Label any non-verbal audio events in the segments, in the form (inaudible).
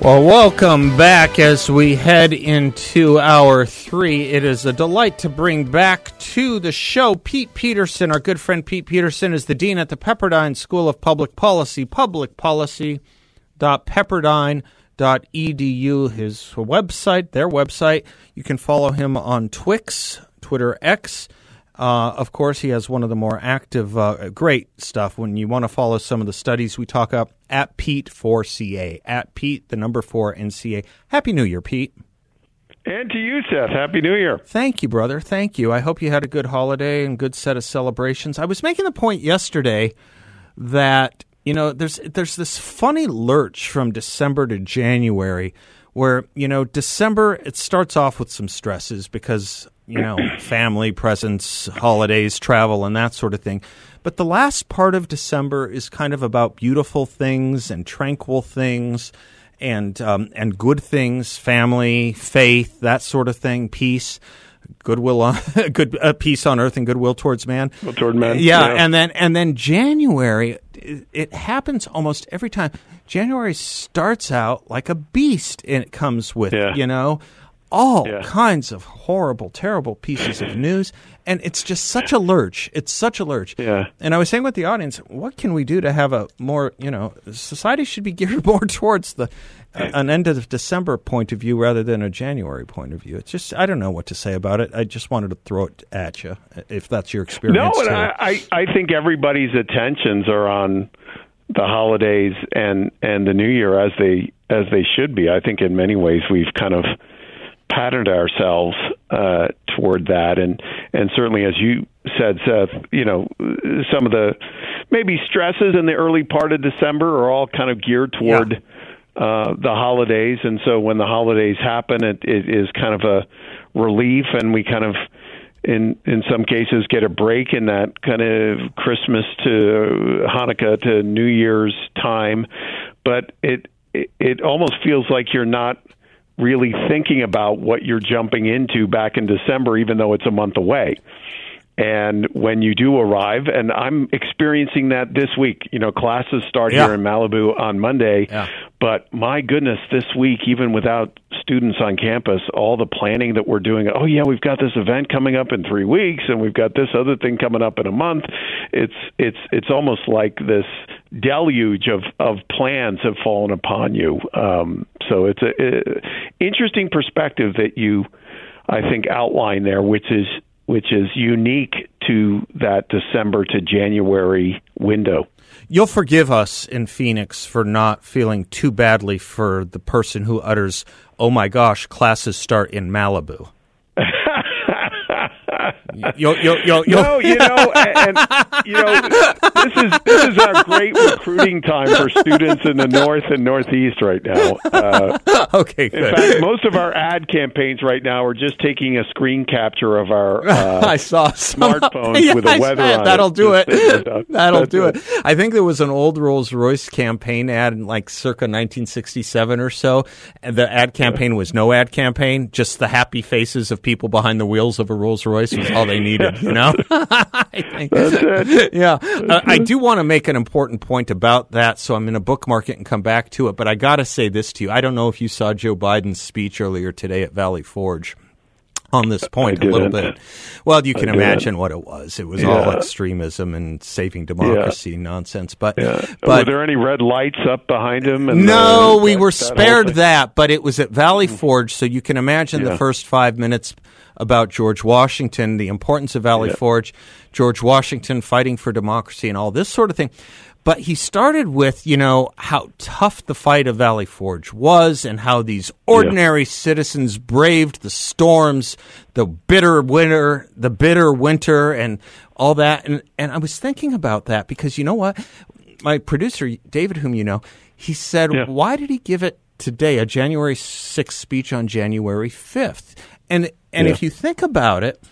Well, welcome back as we head into hour three. It is a delight to bring back to the show Pete Peterson. Our good friend Pete Peterson is the dean at the Pepperdine School of Public Policy, publicpolicy.pepperdine.edu. His website, their website. You can follow him on Twix, Twitter X. Uh, of course, he has one of the more active, uh, great stuff. When you want to follow some of the studies we talk up at Pete for CA at Pete the number four NCA. Happy New Year, Pete. And to you, Seth. Happy New Year. Thank you, brother. Thank you. I hope you had a good holiday and good set of celebrations. I was making the point yesterday that you know there's there's this funny lurch from December to January where you know December it starts off with some stresses because you know family presents, holidays, travel, and that sort of thing. But the last part of December is kind of about beautiful things and tranquil things. And um, and good things, family, faith, that sort of thing, peace goodwill on (laughs) good uh, peace on earth and goodwill towards man. Well, toward man. Yeah, Yeah. and then and then January it, it happens almost every time. January starts out like a beast and it comes with, Yeah. you know, all Yeah. kinds of horrible, terrible pieces of news and it's just such a lurch. It's such a lurch. Yeah. And I was saying with the audience, what can we do to have a more, you know, society should be (laughs) geared more towards the an end of December point of view rather than a January point of view. It's just I don't know what to say about it. I just wanted to throw it at you if that's your No, experience. and. I, I, I think everybody's attentions are on the holidays and and the New Year as they as they should be. I think in many ways we've kind of patterned ourselves uh, toward that, and and certainly as you said, Seth, you know, some of the maybe stresses in the early part of December are all kind of geared toward. Uh, the holidays, and so when the holidays happen, it, it is kind of a relief, and we kind of in in some cases get a break in that kind of Christmas to Hanukkah to New Year's time, but it it, it almost feels like you're not really thinking about what you're jumping into back in December, even though it's a month away. And when you do arrive, and I'm experiencing that this week. You know, classes start Yeah. here in Malibu on Monday, Yeah. but my goodness, this week, even without students on campus, all the planning that we're doing. Oh yeah, we've got this event coming up in three weeks, and we've got this other thing coming up in a month. It's it's it's almost like this deluge of of plans have fallen upon you. Um, so it's a, a interesting perspective that you, I think, outline there, which is which is unique to that December to January window. You'll forgive us in Phoenix for not feeling too badly for the person who utters, "Oh my gosh, classes start in Malibu." You'll, you'll, you'll, you'll, No, you know, and, and you know, this is this is our great recruiting time for students in the north and northeast right now. Uh, okay, in fact, most of our ad campaigns right now are just taking a screen capture of our (laughs) uh, I saw smartphones (laughs) with the weather on. That'll do it. Just sitting. (laughs) That'll do it. it. I think there was an old Rolls Royce campaign ad in like circa 1967 or so. The ad campaign was no ad campaign, just the happy faces of people behind the wheels of a Rolls Royce was all they needed. You know. (laughs) (laughs) I think. That's it. Yeah, uh, I do want to make an important point about that, so I'm going to bookmark it and come back to it. But I got to say this to you: I don't know if you saw Joe Biden's speech earlier today at Valley Forge on this point a little bit. Well, you can imagine what it was. It was all extremism and saving democracy nonsense. But Yeah. Were but there any red lights up behind him? And, no, uh, we that- were spared thing? that, but it was at Valley Forge, so you can imagine the first five minutes about George Washington, the importance of Valley Yeah. Forge, George Washington fighting for democracy, and all this sort of thing. But he started with, you know, how tough the fight of Valley Forge was and how these ordinary citizens braved the storms, the bitter winter, the bitter winter and all that. And and I was thinking about that because you know what? My producer, David, whom you know, he said, Yeah. why did he give it today a January 6th speech on January 5th. And and Yeah. if you think about it,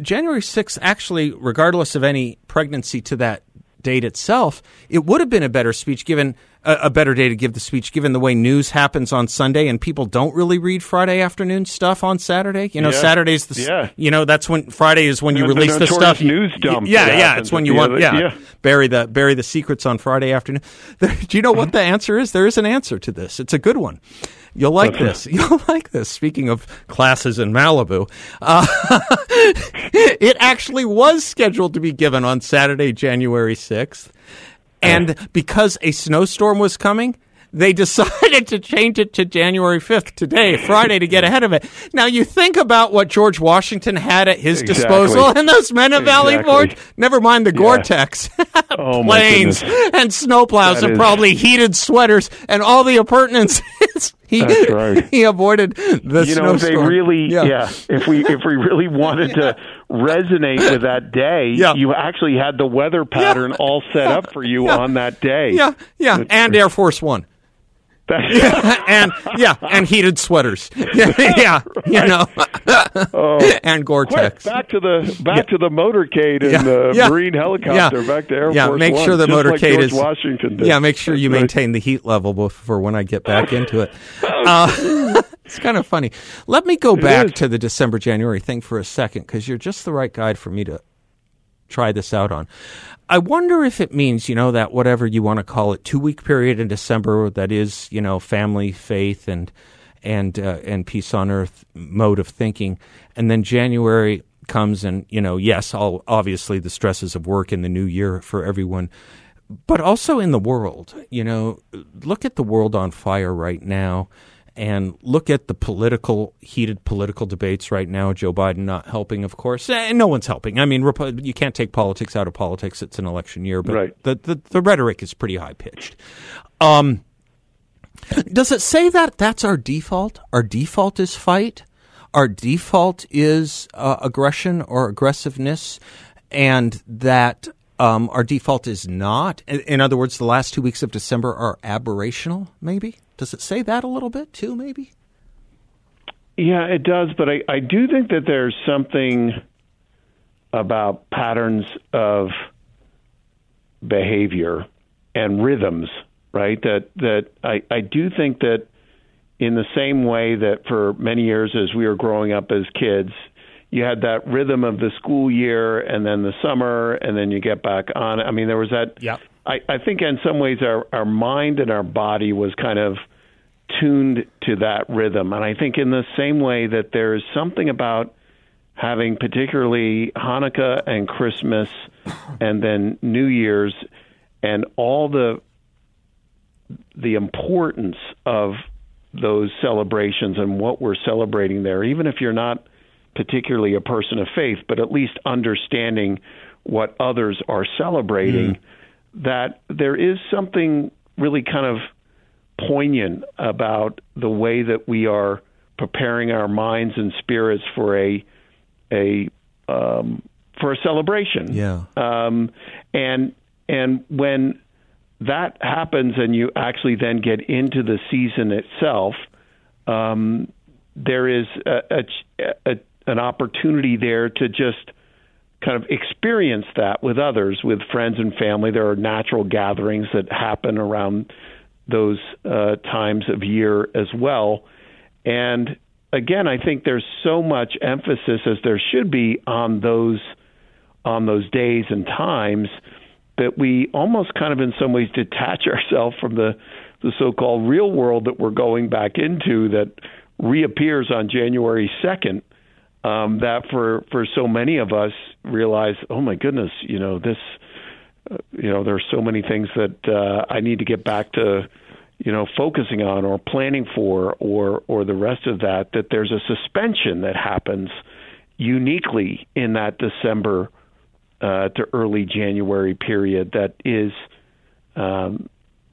January 6th actually regardless of any pregnancy to that date itself, it would have been a better speech given a, a better day to give the speech given the way news happens on Sunday and people don't really read Friday afternoon stuff on Saturday. You know, Yeah. Saturday's the Yeah. you know, that's when Friday is when you The- release the, stuff. news dump Yeah, yeah, happens it's when you the want yeah, yeah. bury the bury the secrets on Friday afternoon. (laughs) Do you know what mm-hmm. the answer is? There is an answer to this. It's a good one. You'll like this. (laughs) You'll like this. Speaking of classes in Malibu, uh, (laughs) it actually was scheduled to be given on Saturday, January sixth, and because a snowstorm was coming. They (laughs) decided to change it to January 5th today, Friday, to get ahead of it. Now, you think about what George Washington had at his Exactly. disposal and those men of Valley Forge. Never mind the Gore-Tex, Oh, planes, and snowplows, That and is- probably heated sweaters and all the appurtenances. He That's right. (laughs) he avoided the you know, if they really, yeah. if we if we really (laughs) wanted to resonate with that day, Yeah. you actually had the weather pattern all set (laughs) up for you Yeah. on that day. yeah, yeah, and Air Force One. (laughs) And yeah, and heated sweaters. (laughs) Yeah, (laughs) yeah you know, and Quick, Gore-Tex. back to the back to the motorcade and Yeah, the yeah, Marine helicopter. yeah. Back to Air yeah, Force make One, sure the just like motorcade is Washington. Did. Yeah, make sure you maintain the heat level before when I get back into it. Uh, it's kind of funny. Let me go back to the December January thing for a second because you're just the right guide for me to try this out on. I wonder if it means, you know, that whatever you want to call it, two week period in December that is, you know, family, faith, and and uh, and peace on earth mode of thinking, and then January comes and you know, yes, all obviously the stresses of work in the new year for everyone, but also in the world. You know, look at the world on fire right now. And look at the political, heated political debates right now. Joe Biden not helping, of course. And no one's helping. I mean, you can't take politics out of politics. It's an election year, but Right. the, the, the rhetoric is pretty high pitched. Um, does it say that that's our default? Our default is fight. Our default is uh, aggression or aggressiveness, and that um, our default is not. In, in other words, the last two weeks of December are aberrational. Maybe does it say that a little bit too? Maybe. Yeah, it does, but I, I do think that there's something about patterns of behavior and rhythms, right? That that I, I do think that in the same way that for many years as we were growing up as kids, you had that rhythm of the school year and then the summer and then you get back on. I mean there was that Yep. I, I think in some ways our, our mind and our body was kind of tuned to that rhythm. And I think in the same way that there's something about having particularly Hanukkah and Christmas and then New Year's and all the the importance of those celebrations and what we're celebrating there, even if you're not particularly a person of faith, but at least understanding what others are celebrating, mm-hmm. That there is something really kind of poignant about the way that we are preparing our minds and spirits for a a um, for a celebration. Yeah. Um, and and when that happens, and you actually then get into the season itself, um, there is a, a, a, an opportunity there to just kind of experience that with others, with friends and family. There are natural gatherings that happen around those uh, times of year as well. And again, I think there's so much emphasis, as there should be, on those on those days and times that we almost kind of in some ways detach (laughs) ourselves from the the so-called real world that we're going back into that reappears on January 2nd um, that for for so many of us realize oh my goodness you know this uh, you know there are so many things that uh, I need to get back to you know focusing on or planning for or or the rest of that that there's a suspension that happens uniquely in that December uh, to early January period that is um,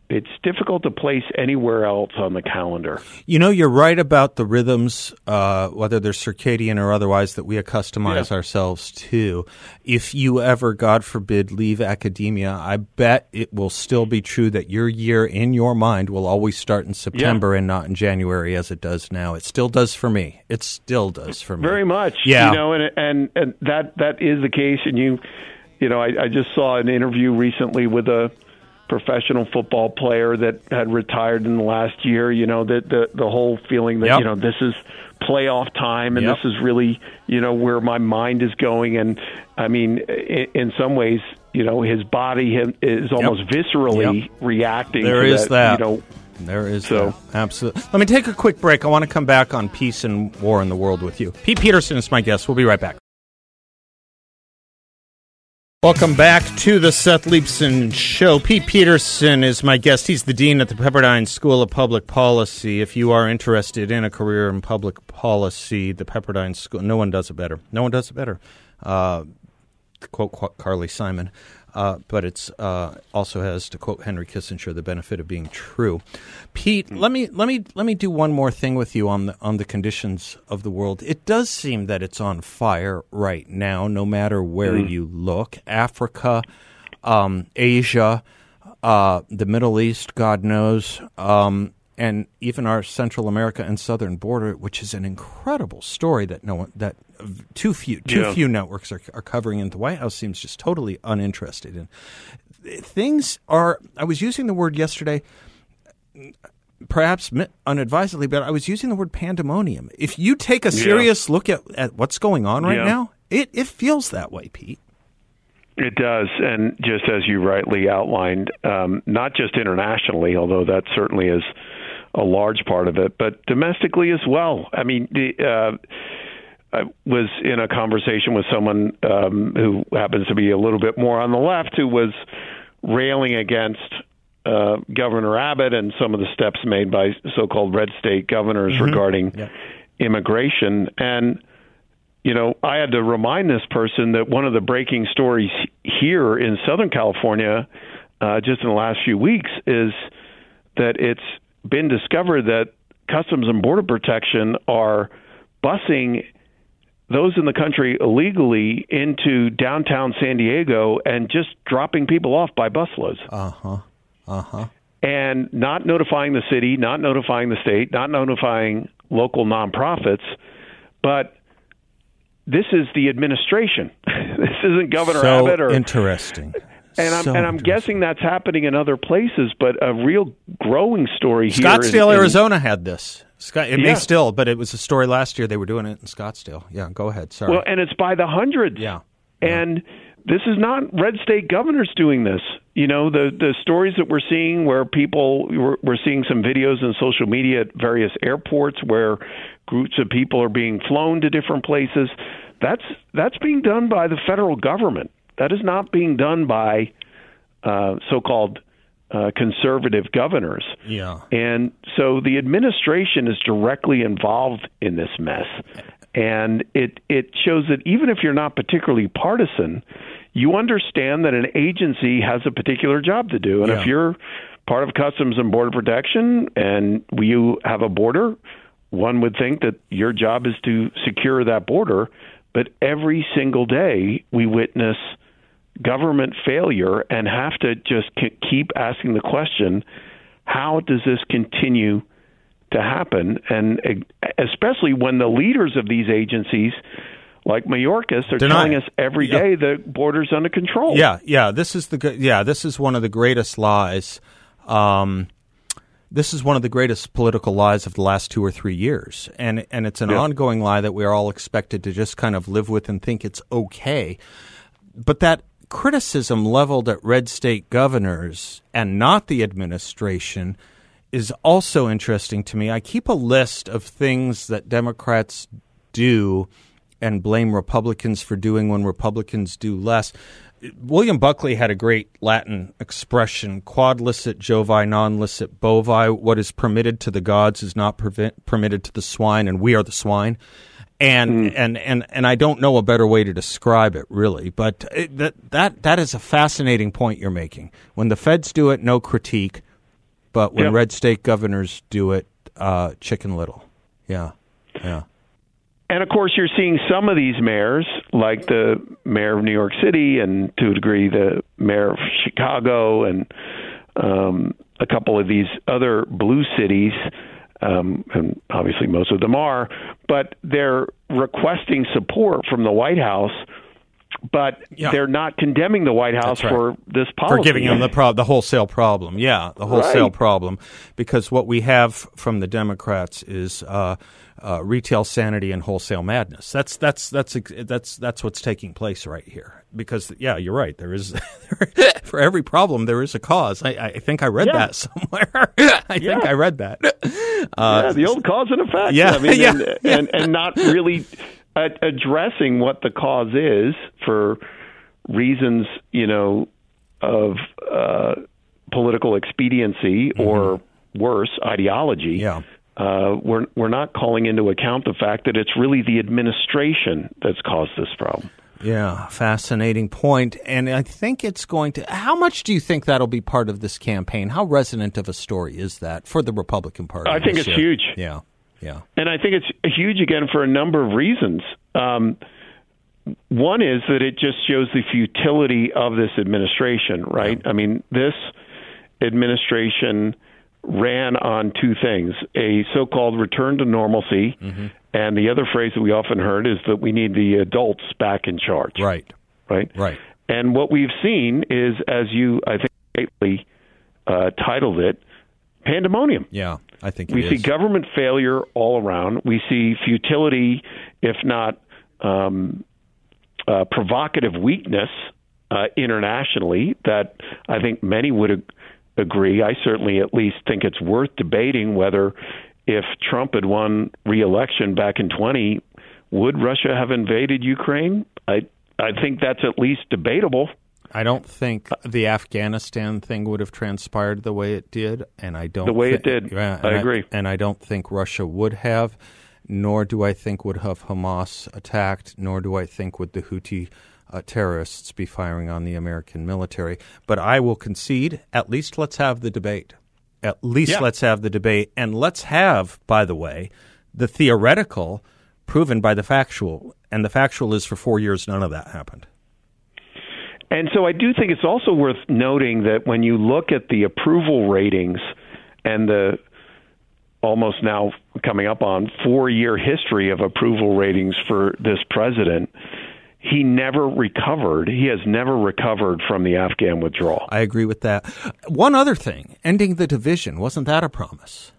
it's difficult to place anywhere else on the calendar. You know, you're right about the rhythms, uh, whether they're circadian or otherwise, that we accustomize Yeah. ourselves to. If you ever, God forbid, leave academia, I bet it will still be true that your year in your mind will always start in September and not in January as it does now. It still does for me. It still does for me. Very much. Yeah. You know, and and and that that is the case. And you, you know, I, I just saw an interview recently with a professional football player that had retired in the last year. You know, that the the whole feeling that Yep. you know this is playoff time and Yep. this is really you know where my mind is going. And I mean, in, in some ways. You know, his body is almost viscerally Yep. reacting. There to is that. You know, There is So- that. Absolutely. Let me take a quick break. I want to come back on peace and war in the world with you. Pete Peterson is my guest. We'll be right back. Welcome back to the Seth Leibsohn Show. Pete Peterson is my guest. He's the dean at the Pepperdine School of Public Policy. If you are interested in a career in public policy, the Pepperdine School, no one does it better. No one does it better. Uh, to quote Carly Simon, uh, but it's uh, also has to quote Henry Kissinger the benefit of being true. Pete, let me let me let me do one more thing with you on the on the conditions of the world. It does seem that it's on fire right now, no matter where you look. Africa, um, Asia, uh, the Middle East, God knows. Um, and even our Central America and southern border, which is an incredible story that no one that too few too Yeah. few networks are, are covering, and the White House seems just totally uninterested in. Things are. I was using the word yesterday, perhaps unadvisedly, but I was using the word pandemonium. If you take a serious look at, at what's going on right Yeah. now, it it feels that way, Pete. It does, and just as you rightly outlined, um, not just internationally, although that certainly is a large part of it, but domestically as well. I mean, the, uh, I was in a conversation with someone um, who happens to be a little bit more on the left, who was railing against uh, Governor Abbott and some of the steps made by so-called red state governors regarding immigration, and you know, I had to remind this person that one of the breaking stories here in Southern California, uh, just in the last few weeks, is that it's been discovered that Customs and Border Protection are busing those in the country illegally into downtown San Diego and just dropping people off by busloads. Uh huh. Uh huh. And not notifying the city, not notifying the state, not notifying local nonprofits, but this is the administration. (laughs) this isn't Governor so Abbott or interesting. (laughs) and I'm So and I'm guessing that's happening in other places, but a real growing story here. Scottsdale, in, in- Arizona had this. Scott, it may still, but it was a story last year. They were doing it in Scottsdale. Yeah, go ahead. Sorry. Well, and it's by the hundreds. yeah. And this is not red state governors doing this. You know, the the stories that we're seeing where people we're, we're seeing some videos in social media at various airports where groups of people are being flown to different places. That's that's being done by the federal government. That is not being done by uh, so-called uh, conservative governors. Yeah. And so the administration is directly involved in this mess. And it, it shows that even if you're not particularly partisan, you understand that an agency has a particular job to do. And Yeah. if you're part of Customs and Border Protection and you have a border, one would think that your job is to secure that border. But every single day we witness government failure and have to just keep asking the question how does this continue to happen and especially when the leaders of these agencies like Mayorkas are Deny telling us every Yeah. day the border's under control. Yeah, yeah. This is the yeah. This is one of the greatest lies. Um, this is one of the greatest political lies of the last two or three years, and and it's an Yeah. ongoing lie that we are all expected to just kind of live with and think it's okay. But that criticism leveled at red state governors and not the administration is also interesting to me. I keep a list of things that Democrats do and blame Republicans for doing when Republicans do less. William Buckley had a great Latin expression quod licet jovi, non licet bovi. What is permitted to the gods is not permitted to the swine, and we are the swine. And, and, and, and I don't know a better way to describe it, really. But it, that, that, that is a fascinating point you're making. When the feds do it, no critique. but when Yep. red state governors do it, uh, Chicken Little. Yeah, yeah, And of course, you're seeing some of these mayors, like the mayor of New York City, and to a degree, the mayor of Chicago, and um, a couple of these other blue cities, um, and obviously most of them are, but they're requesting support from the White House. But Yeah. they're not condemning the White House right. for this policy. for giving them the prob- the wholesale problem. Yeah, the wholesale Right. problem, because what we have from the Democrats is uh, uh, retail sanity and wholesale madness. That's that's that's that's that's what's taking place right here. Because yeah, you're right. There is (laughs) for every problem there is a cause. I, I think I read Yeah. that somewhere. (laughs) I think I read that. yeah, the old cause and effect. yeah, I mean, yeah, and, yeah. and and not really uh, addressing what the cause is for reasons, you know, of uh, political expediency or worse, ideology. Mm-hmm. Yeah. Uh, we're we're not calling into account the fact that it's really the administration that's caused this problem. Yeah, fascinating point. And I think it's going to. How much do you think that'll be part of this campaign? How resonant of a story is that for the Republican Party? I think it's year? huge. Yeah, yeah. And I think it's huge again for a number of reasons. Um, one is that it just shows the futility of this administration, right? I mean, this administration ran on two things a so called return to normalcy, and the other phrase that we often heard is that we need the adults back in charge. Right, Right? right. And what we've seen is, as you, I think, rightly uh, titled it, pandemonium. Yeah, I think We see is. government failure all around. We see futility, if not um, uh, provocative weakness uh, internationally, that I think many would agree. I certainly at least think it's worth debating whether if Trump had won re-election back in 20, would Russia have invaded Ukraine? I I think that's at least debatable. I don't think the Afghanistan thing would have transpired the way it did, and I don't The way thi- it did. Yeah, I agree. and I don't think Russia would have, nor do I think would have Hamas attacked, nor do I think would the Houthi uh, terrorists be firing on the American military. But I will concede. At least let's have the debate. At least Yeah. let's have the debate, and let's have, by the way, the theoretical proven by the factual. And the factual is for four years, none of that happened. And so I do think it's also worth noting that when you look at the approval ratings and the almost now coming up on four year history of approval ratings for this president, he never recovered. He has never recovered from the Afghan withdrawal. I agree with that. One other thing, ending the division, wasn't that a promise?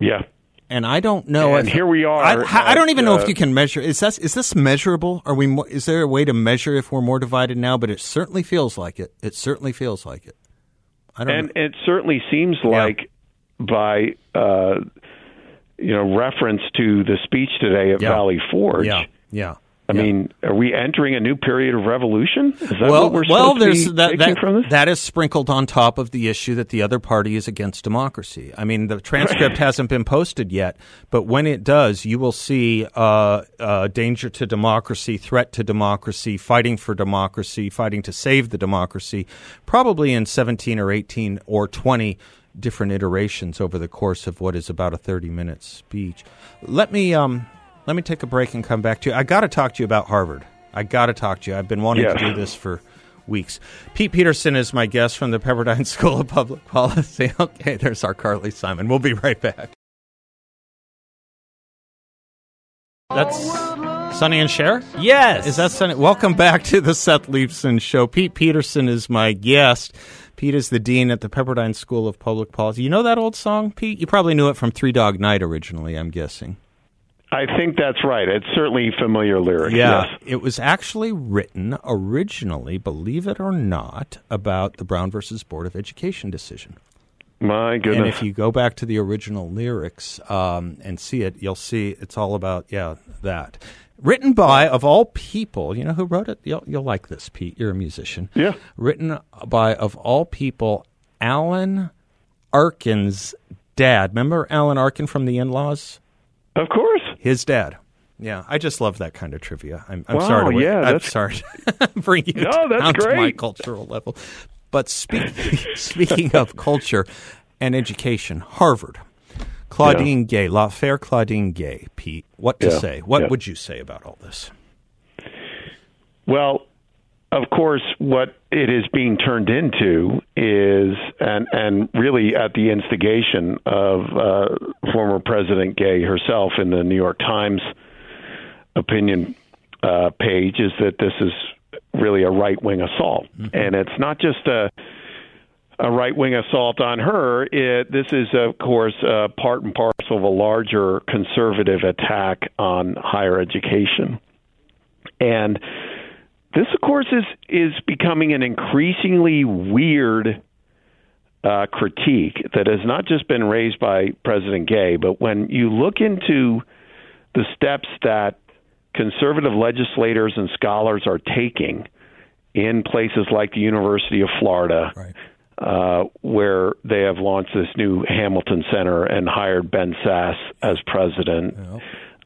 Yeah. And I don't know. And if, here we are I, I don't at, even know uh, if you can measure. Is that is this measurable? Are we? Is there a way to measure if we're more divided now? But it certainly feels like it. It certainly feels like it. I don't. And know. it certainly seems like by uh, you know reference to the speech today at Yeah. Valley Forge. Yeah. Yeah. I yeah. mean, are we entering a new period of revolution? Is that well, what we're well, there's that, that, that is sprinkled on top of the issue that the other party is against democracy. I mean, the transcript (laughs) hasn't been posted yet, but when it does, you will see uh, uh, danger to democracy, threat to democracy, fighting for democracy, fighting to save the democracy, probably in 17 or 18 or 20 different iterations over the course of what is about a 30 minute speech. Let me um, let me take a break and come back to you. I got to talk to you about Harvard. I got to talk to you. I've been wanting Yes. to do this for weeks. Pete Peterson is my guest from the Pepperdine (laughs) School of Public Policy. (laughs) Okay, there's our Carly Simon. We'll be right back. That's Sonny and Cher? Yes. Is that Sonny? Welcome back to the Seth Leibsohn Show. Pete Peterson is my guest. Pete is the dean at the Pepperdine School of Public Policy. You know that old song, Pete? You probably knew it from Three Dog Night originally, I'm guessing. I think that's right. It's certainly familiar lyric. Yeah, Yes. it was actually written originally, believe it or not, about the Brown versus Board of Education decision. My goodness! And if you go back to the original lyrics um, and see it, you'll see it's all about yeah that. Written by, of all people, you know who wrote it? You'll, you'll like this, Pete. You're a musician. Yeah. Written by, of all people, Alan Arkin's dad. Remember Alan Arkin from The In-Laws? of course. His dad. Yeah, I just love that kind of trivia. I'm, I'm Wow, sorry to yeah, I'm sorry to bring you No, that's down to my cultural level. But speak, (laughs) speaking of culture, and education, Harvard. Claudine Gay, La Faire Claudine Gay, Pete. What to Yeah. say? What Yeah. would you say about all this? Well, of course, what it is being turned into is, and and really at the instigation of uh, former President Gay herself in the New York Times opinion uh, page, is that this is really a right wing assault, and it's not just a a right wing assault on her. It, this is, of course, uh, part and parcel of a larger conservative attack on higher education. And this, of course, is is becoming an increasingly weird uh, critique that has not just been raised by President Gay, but when you look into the steps that conservative legislators and scholars are taking in places like the University of Florida, Right. uh, where they have launched this new Hamilton Center and hired Ben Sasse as president.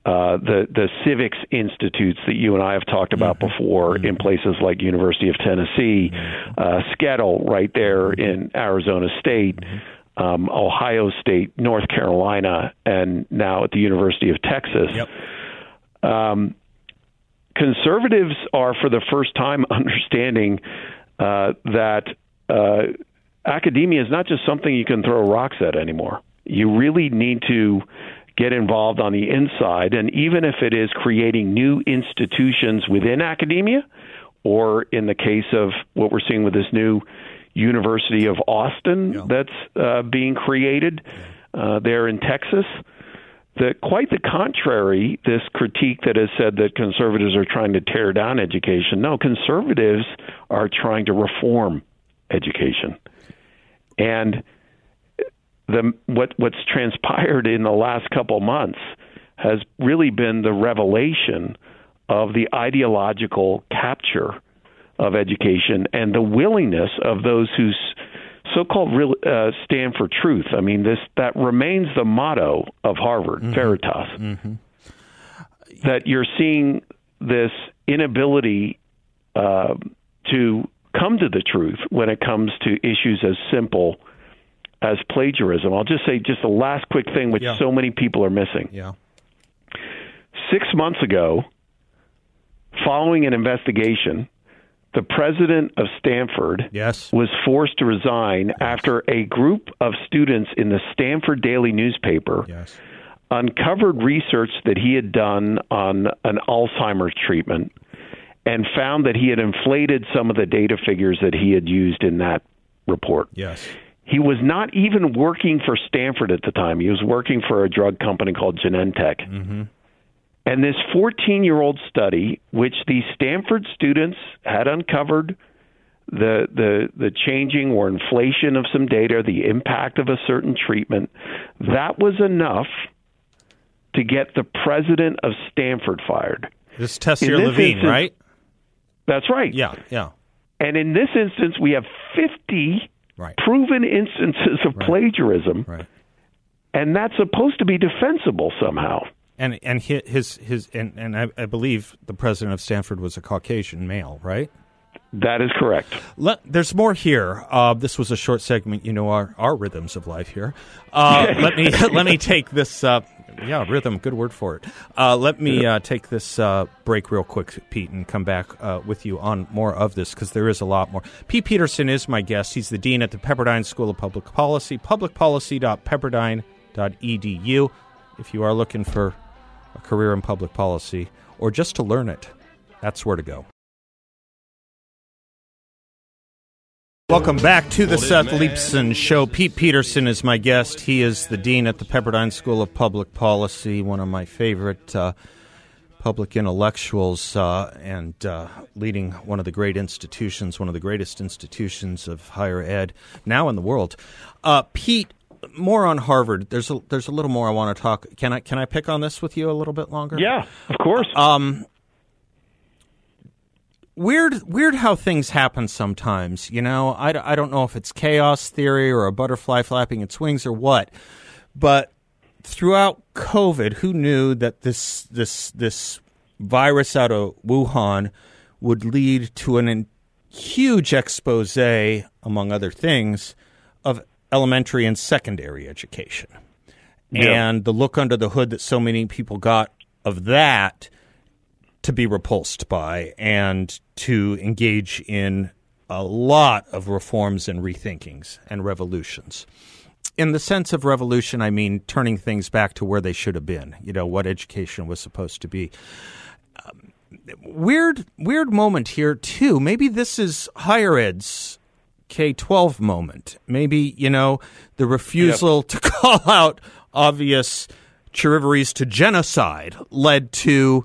Uh, the the civics institutes that you and I have talked about before in places like University of Tennessee, uh, Skettle right there in Arizona State, um, Ohio State, North Carolina, and now at the University of Texas. Um, conservatives are for the first time (laughs) understanding uh, that uh, academia is not just something you can throw rocks at anymore. You really need to get involved on the inside, and even if it is creating new institutions within academia, or in the case of what we're seeing with this new University of Austin that's uh, being created uh, there in Texas the quite the contrary this critique that has said that conservatives are trying to tear down education. No conservatives are trying to reform education. And the what what's transpired in the last couple months has really been the revelation of the ideological capture of education and the willingness of those who so-called real, uh, stand for truth. I mean, this that remains the motto of Harvard, Veritas. That you're seeing this inability uh, to come to the truth when it comes to issues as simple as plagiarism. I'll just say just the last quick thing, which Yeah. so many people are missing Yeah. six months ago, following an investigation, the president of Stanford Yes. was forced to resign after a group of students in the Stanford Daily newspaper Yes. uncovered research that he had done on an Alzheimer's treatment and found that he had inflated some of the data figures that he had used in that report. Yes. He was not even working for Stanford at the time. He was working for a drug company called Genentech. Mm-hmm. And this 14 year old study, which the Stanford students had uncovered the, the, the changing or inflation of some data, the impact of a certain treatment, that was enough to get the president of Stanford fired. This is Tessier this Lavigne, instance- right? That's right. Yeah. Yeah. And in this instance, we have 50 Right. proven instances of plagiarism, Right. and that's supposed to be defensible somehow. And and hi- his his and and I, I believe the president of Stanford was a Caucasian male, right? That is correct. Let, there's more here. Uh, this was a short segment. You know our, our rhythms of life here. Uh, (laughs) let me (laughs) let me take this. Uh, yeah, rhythm. Good word for it. Uh, let me uh, take this uh, break real quick, Pete, and come back uh, with you on more of this because there is a lot more. Pete Peterson is my guest. He's the dean at the Pepperdine School of Public Policy. Publicpolicy.pepperdine.edu. If you are looking for a career in public policy or just to learn it, that's where to go. Welcome back to the Seth Leibsohn Show. Pete Peterson is my guest. He is the dean at the Pepperdine School of Public Policy, one of my favorite uh, public intellectuals, uh, and uh, leading one of the great institutions, one of the greatest institutions of higher ed now in the world. Uh, Pete, more on Harvard. There's a, there's a little more I want to talk. Can I can I pick on this with you a little bit longer? Yeah, of course. Um, weird weird how things happen sometimes you know I, I don't know if it's chaos theory or a butterfly flapping its wings or what but throughout covid who knew that this this this virus out of wuhan would lead to an in, huge expose among other things of elementary and secondary education. Yeah. And the look under the hood that so many people got of that to be repulsed by and to engage in a lot of reforms and rethinkings and revolutions. In the sense of revolution, I mean turning things back to where they should have been, you know, what education was supposed to be um, weird weird moment here too. Maybe this is higher ed's K twelve moment. Maybe you know the refusal to (laughs) call out obvious charivaries to genocide led to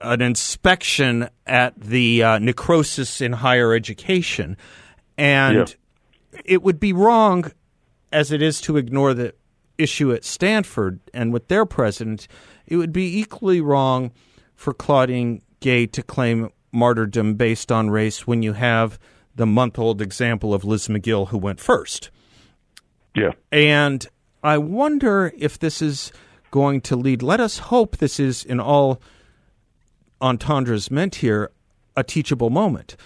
an inspection at the uh, necrosis in higher education, and it would be wrong as it is to ignore the issue at Stanford and with their president. It would be equally wrong for Claudine Gay to claim martyrdom based on race when you have the month old example of Liz Magill who went first. Yeah. And I wonder if this is going to lead, let us hope this is in all entendres meant here, a teachable moment.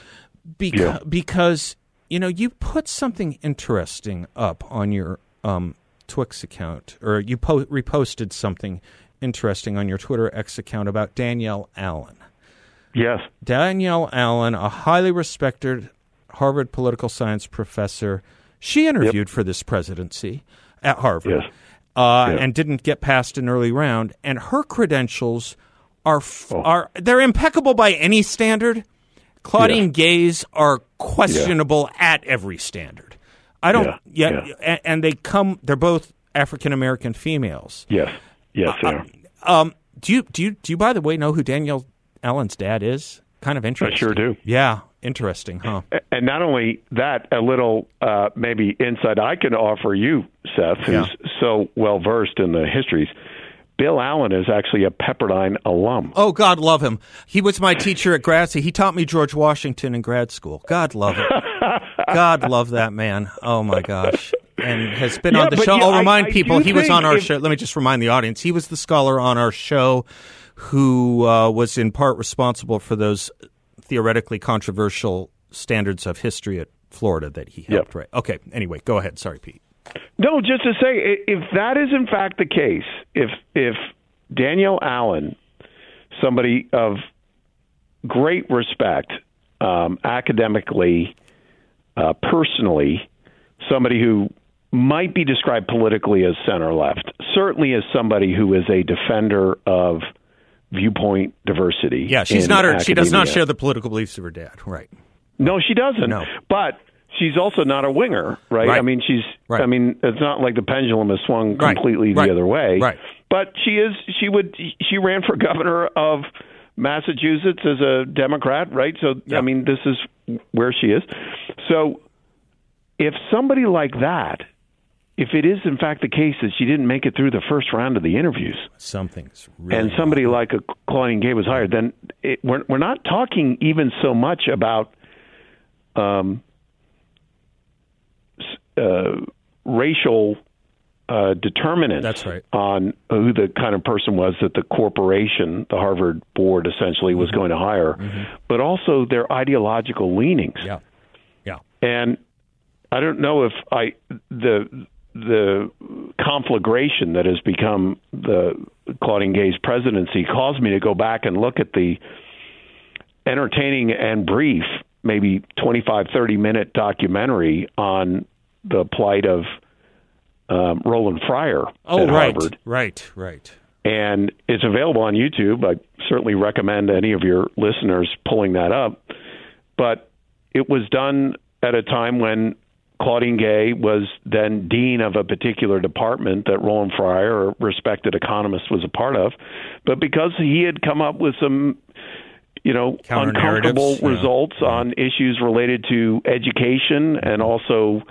Beca- Yeah. Because, you know, you put something interesting up on your um, Twix account, or you po- reposted something interesting on your Twitter X account about Danielle Allen. Yes. Danielle Allen, a highly respected Harvard political science professor, she interviewed for this presidency at Harvard Yes. uh, and didn't get past an early round. And her credentials are f- Oh. are they're impeccable by any standard. Claudine Yeah. Gay's are questionable at every standard. I don't. Yeah, Yeah, yeah. and they come. They're both African American females. Yes. Yes, they are. Um, do you do you do you by the way know who Danielle Allen's dad is? Kind of interesting. I sure do. Yeah, interesting, huh? And not only that, a little uh, maybe insight I can offer you, Seth, who's so well versed in the histories. Bill Allen is actually a Pepperdine alum. Oh, God love him. He was my teacher at school. He taught me George Washington in grad school. God love it. (laughs) God love that man. Oh my gosh. And has been Yeah, on the show. yeah, I'll I- remind I people do he was on our if- show. Let me just remind the audience. He was the scholar on our show who uh, was in part responsible for those theoretically controversial standards of history at Florida that he helped Yep. write. Okay. Anyway, go ahead. Sorry, Pete. No, just to say, if that is in fact the case, if if Danielle Allen, somebody of great respect, um, academically, uh, personally, somebody who might be described politically as center left, certainly as somebody who is a defender of viewpoint diversity. Yeah, she's not. Her, she does not share the political beliefs of her dad. Right. No, she doesn't. No. But she's also not a winger, right? Right. I mean, she's. Right. I mean, it's not like the pendulum has swung completely Right. the other way. Right. But she is. She would. She ran for (laughs) governor of Massachusetts as a Democrat, right? So Yeah. I mean, this is where she is. So if somebody like that. If it is in fact the case that she didn't make it through the first round of the interviews, Something's really and somebody like a Claudine Gay was hired, then it, we're we're not talking even so much about um, uh, racial uh, determinants. That's right. On who the kind of person was that the corporation, the Harvard board, essentially Mm-hmm. was going to hire, but also their ideological leanings. Yeah. Yeah. And I don't know if I the the conflagration that has become the Claudine Gay's presidency caused me to go back and look at the entertaining and brief, maybe 25, 30 minute documentary on the plight of um, Roland Fryer Oh, at right. Harvard Right. Right. and it's available on YouTube. I certainly recommend any of your listeners pulling that up. But it was done at a time when Claudine Gay was then dean of a particular department that Roland Fryer, a respected economist, was a part of. But because he had come up with some, you know, uncomfortable yeah. results on issues related to education and also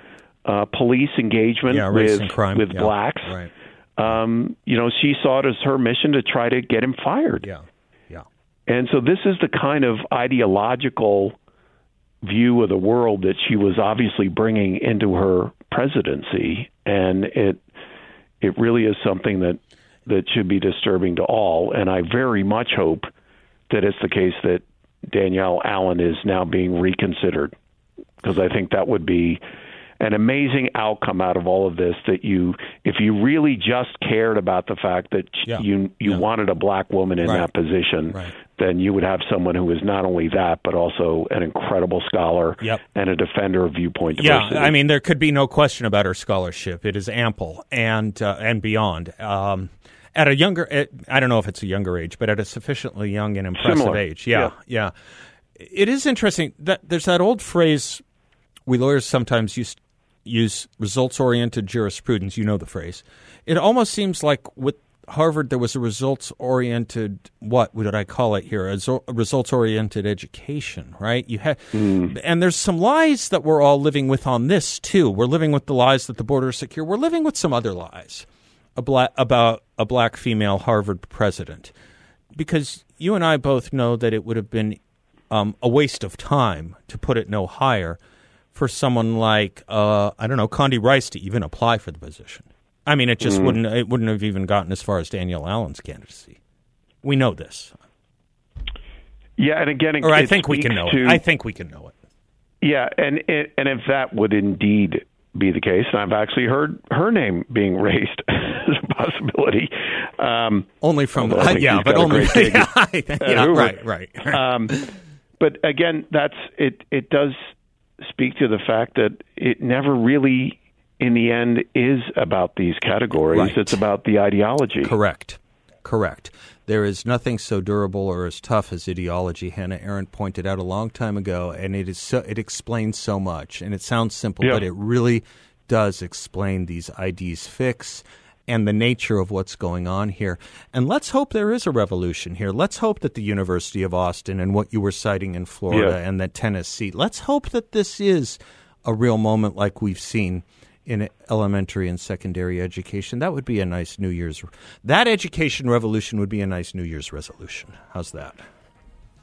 uh, police engagement Yeah. With crime with Yeah. blacks Right. um, you know, she saw it as her mission to try to get him fired. Yeah. Yeah. And so this is the kind of ideological view of the world that she was obviously bringing into her presidency, and it it really is something that that should be disturbing to all. And I very much hope that it's the case that Danielle Allen is now being reconsidered because I think that would be an amazing outcome out of all of this that you if you really just cared about the fact that Yeah. you you Yeah. wanted a black woman in Right. that position Right. then you would have someone who is not only that but also an incredible scholar Yep. and a defender of viewpoint Yeah, diversity. I mean, there could be no question about her scholarship. It is ample and uh, and beyond. Um, at a younger, at, I don't know if it's a younger age, but at a sufficiently young and impressive Similar. age. Yeah, yeah, It is interesting that there's that old phrase we lawyers sometimes use use results oriented jurisprudence. You know the phrase. It almost seems like with Harvard there was a results oriented what would I call it here? A results oriented education, right? You had, and there's some lies that we're all living with on this too. We're living with the lies that the border is secure. We're living with some other lies a black, about a black female Harvard president, because you and I both know that it would have been um, a waste of time to put it no higher for someone like uh, I don't know Condi Rice to even apply for the position. I mean, it just wouldn't it wouldn't have even gotten as far as Danielle Allen's candidacy. We know this, yeah, and again, it, or I think we can know to, it. I think we can know it. Yeah, and and if that would indeed be the case, and I've actually heard her name being (laughs) raised as a possibility. Um, Only from I (laughs) yeah, but only (laughs) yeah, yeah, right, right. um, but again, that's it. It does speak to the fact that it never really, in the end, is about these categories. Right. It's about the ideology. Correct. Correct. There is nothing so durable or as tough as ideology. Hannah Arendt pointed out a long time ago, and it is so, it explains so much. And it sounds simple, Yeah. but it really does explain these IDs fix and the nature of what's going on here. And let's hope there is a revolution here. Let's hope that the University of Austin and what you were citing in Florida Yeah. and that Tennessee. Let's hope that this is a real moment like we've seen in elementary and secondary education. That would be a nice New Year's. That education revolution would be a nice New Year's resolution. How's that?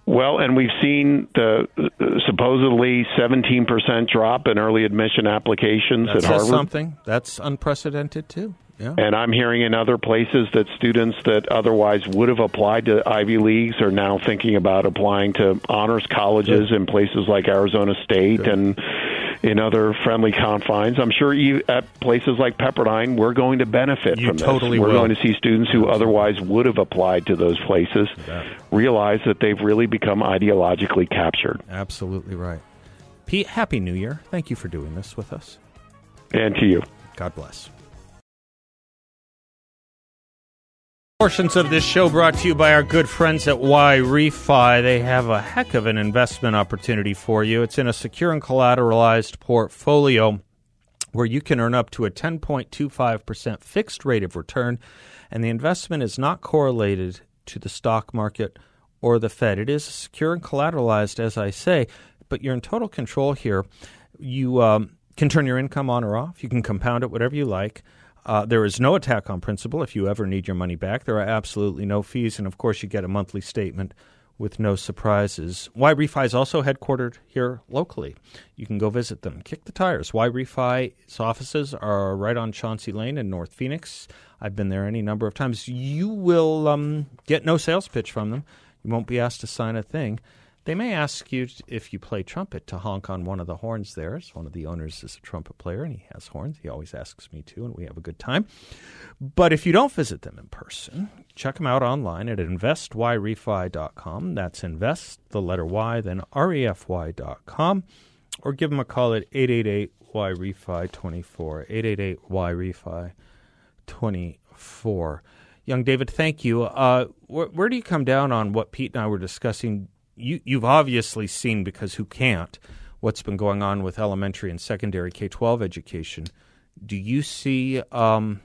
Well, and we've seen the uh, supposedly 17% drop in early admission applications That at Harvard. something. That's unprecedented too. Yeah. And I'm hearing in other places that students that otherwise would have applied to Ivy Leagues are now thinking about applying to honors colleges in places like Arizona State and in other friendly confines. I'm sure you, at places like Pepperdine, we're going to benefit You from totally this. We're will. going to see students who otherwise would have applied to those places realize that they've really become ideologically captured. Absolutely right. Pete, happy New Year. Thank you for doing this with us. And to you. God bless. Portions of this show brought to you by our good friends at YRefy. They have a heck of an investment opportunity for you. It's in a secure and collateralized portfolio where you can earn up to a 10.25% fixed rate of return, and the investment is not correlated to the stock market or the Fed. It is secure and collateralized, as I say, but you're in total control here. You um, can turn your income on or off. You can compound it whatever you like. Uh, there is no attack on principal if you ever need your money back. There are absolutely no fees, and of course, you get a monthly statement with no surprises. YRefy is also headquartered here locally. You can go visit them. Kick the tires. YRefy's offices are right on Chauncey Lane in North Phoenix. I've been there any number of times. You will um, get no sales pitch from them. You won't be asked to sign a thing. They may ask you if you play trumpet to honk on one of the horns there. One of the owners is a trumpet player and he has horns. He always asks me to, and we have a good time. But if you don't visit them in person, check them out online at investyrefy.com. That's invest, the letter Y, then refy.com. Or give them a call at 888 YRefy 24. 888 YRefy 24. Young David, thank you. Uh, where, where do you come down on what Pete and I were discussing? You, you've obviously seen, because who can't, what's been going on with elementary and secondary K 12 education. Do you see. Um,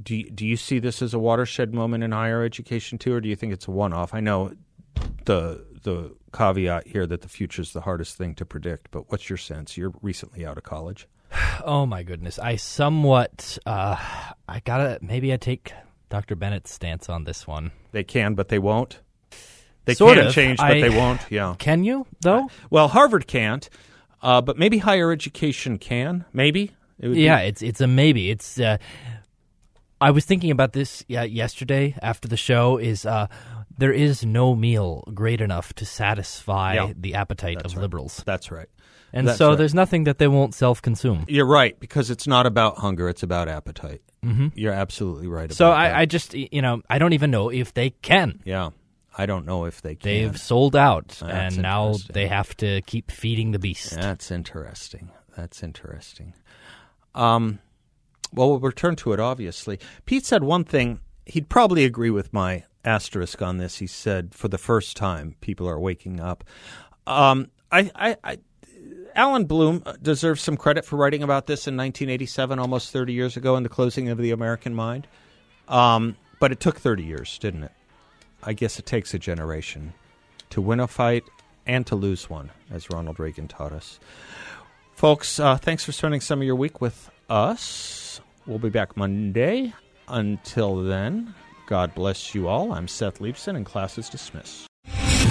do you, do you see this as a watershed moment in higher education too, or do you think it's a one-off? I know the the caveat here that the future is the hardest thing to predict, but what's your sense? You're recently out of college. (sighs) Oh my goodness. I somewhat uh I gotta maybe I take Dr. Bennett's stance on this one. They can, but they won't. They Sort can of. change, but I- they won't. Yeah. Can you though? Well, Harvard can't, uh, but maybe higher education can. Maybe. It would be- yeah, it's it's a maybe. It's uh I was thinking about this yeah, yesterday after the show is uh there is no meal great enough to satisfy Yeah. the appetite That's of right. liberals. That's right. And That's so right. there's nothing that they won't self consume. You're right because it's not about hunger; it's about appetite. Mm-hmm. You're absolutely right. So. I, I just, you know, I don't even know if they can. yeah, I don't know if they can. They've sold out, That's and now they have to keep feeding the beast. That's interesting. That's interesting. Um, well, we'll return to it. Obviously, Pete said one thing. He'd probably agree with my asterisk on this. He said, "For the first time, people are waking up." Um, I, I, I, Allan Bloom deserves some credit for writing about this in 1987, almost 30 years ago, in the closing of the American Mind. Um, but it took 30 years, didn't it? I guess it takes a generation to win a fight and to lose one, as Ronald Reagan taught us. Folks, uh, thanks for spending some of your week with us. We'll be back Monday. Until then, God bless you all. I'm Seth Leibsohn, and class is dismissed.